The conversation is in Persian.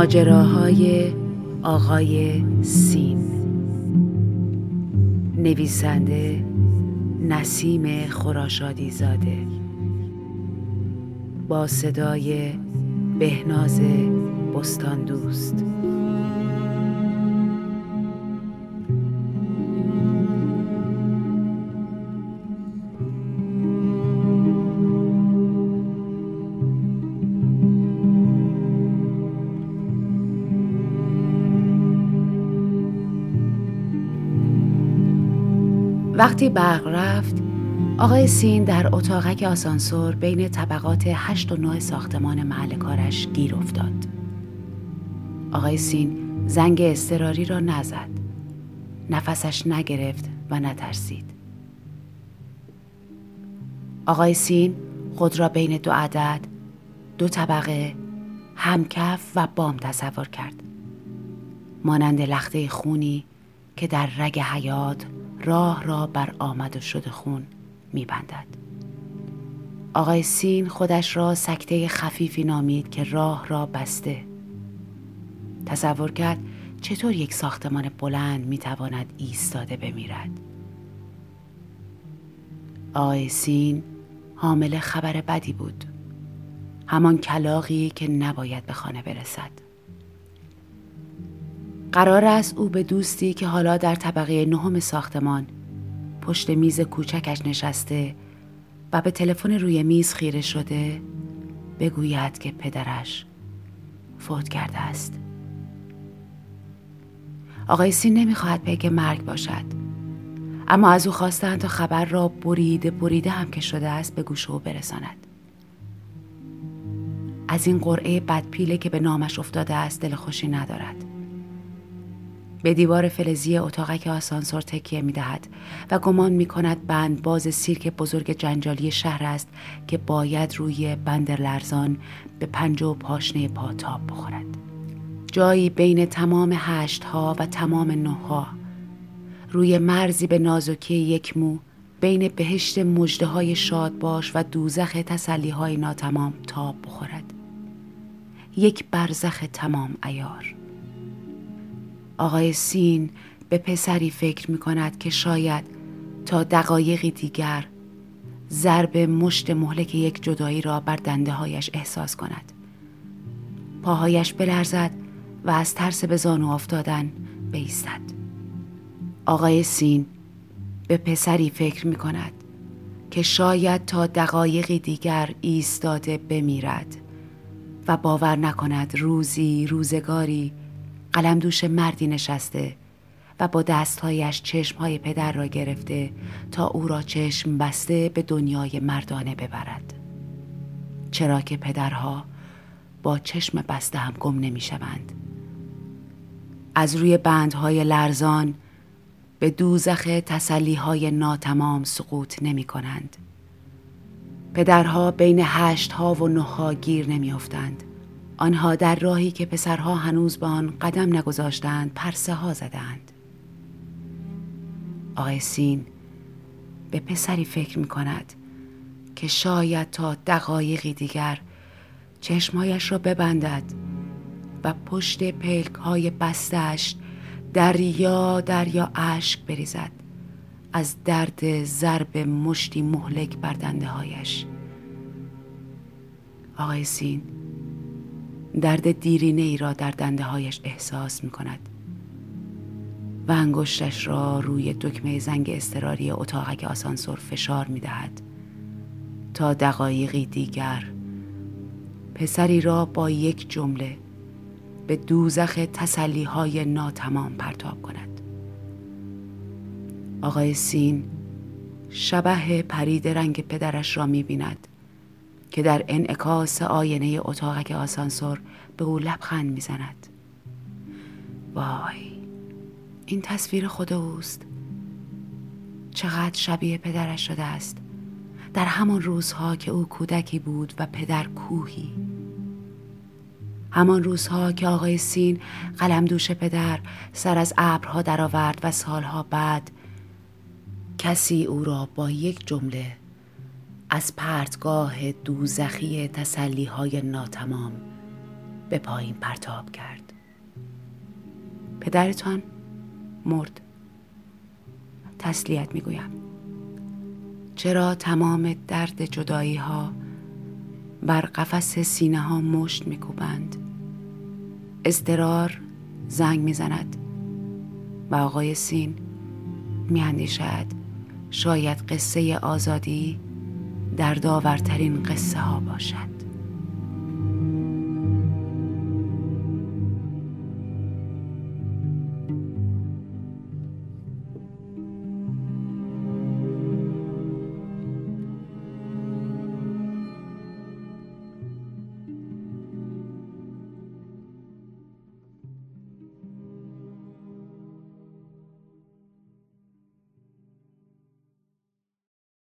ماجراهای آقای سین. نویسنده نسیم خراشادی زاده با صدای بهناز بستان دوست وقتی برق رفت آقای سین در اتاقک آسانسور بین طبقات هشت و نه ساختمان محل کارش گیر افتاد. آقای سین زنگ استراری را نزد. نفسش نگرفت و نترسید. آقای سین خود را بین دو عدد دو طبقه همکف و بام تصور کرد. مانند لخته خونی که در رگ حیات راه را بر آمد و شد خون میبندد. آقای سین خودش را سکته خفیفی نامید که راه را بسته. تصور کرد چطور یک ساختمان بلند می‌تواند ایستاده بمیرد. آقای سین حامل خبر بدی بود. همان کلاقی که نباید به خانه برسد. قرار است او به دوستی که حالا در طبقه نهم ساختمان پشت میز کوچکش نشسته و به تلفن روی میز خیره شده بگوید که پدرش فوت کرده است. آقای سین نمی‌خواهد پیک مرگ باشد. اما از او خواستند تا خبر را بریده بریده هم که شده است به گوش او برساند. از این قرعه بدپیله که به نامش افتاده است دل خوشی ندارد. به دیوار فلزی اتاقک آسانسور تکیه می دهد و گمان می کند بند باز سیرک بزرگ جنجالی شهر است که باید روی بند لرزان به پنجه و پاشنه پا تاب بخورد. جایی بین تمام هشت ها و تمام نه ها روی مرزی به نازکی یک مو بین بهشت مجده های شاد باش و دوزخ تسلی های ناتمام تاب بخورد. یک برزخ تمام ایار آقای سین به پسری فکر می کند که شاید تا دقایقی دیگر ضرب مشت مهلک یک جدایی را بر دنده هایش احساس کند. پاهایش بلرزد و از ترس به زانو افتادن بیستد. آقای سین به پسری فکر می کند که شاید تا دقایقی دیگر ایستاده بمیرد و باور نکند روزی روزگاری قلم دوش مردی نشسته و با دستهایش چشمهای پدر را گرفته تا او را چشم بسته به دنیای مردانه ببرد چرا که پدرها با چشم بسته هم گم نمی شوند. از روی بندهای لرزان به دوزخ تسلیهای ناتمام سقوط نمی کنند. پدرها بین هشت ها و نه ها گیر نمی افتند. آنها در راهی که پسرها هنوز به آن قدم نگذاشتند پرسه ها زدند. آقای سین به پسری فکر می کند که شاید تا دقایقی دیگر چشمایش را ببندد و پشت پلک های بستش دریا دریا اشک بریزد از درد ضرب مشتی مهلک بر دنده هایش آقای سین درد دیرینه ای را در دنده هایش احساس می کند و انگشتش را روی دکمه زنگ استراری اتاقک آسانسور فشار می دهد تا دقایقی دیگر پسری را با یک جمله به دوزخ تسلی های ناتمام پرتاب کند. آقای سین شبه پرید رنگ پدرش را می بیند که در انعکاس آینه اتاقک آسانسور به او لبخند می‌زند. وای این تصویر خود اوست. چقدر شبیه پدرش شده است. در همان روزها که او کودکی بود و پدر کوهی. همان روزها که آقای سین قلم دوش پدر سر از ابرها درآورد و سالها بعد کسی او را با یک جمله از پرتگاه دوزخی تسلیهای ناتمام به پایین پرتاب کرد. پدرتان مرد. تسلیت می‌گویم. چرا تمام درد جدایی ها بر قفس سینه ها مشت میکوبند؟ اضطرار زنگ می‌زند و آقای سین میاندیشد شاید قصه آزادی در داورترین قصه ها باشد.